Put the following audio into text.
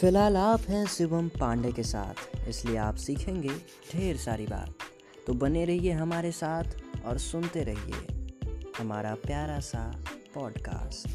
फ़िलहाल आप हैं शिवम पांडे के साथ, इसलिए आप सीखेंगे ढेर सारी बात। तो बने रहिए हमारे साथ और सुनते रहिए हमारा प्यारा सा पॉडकास्ट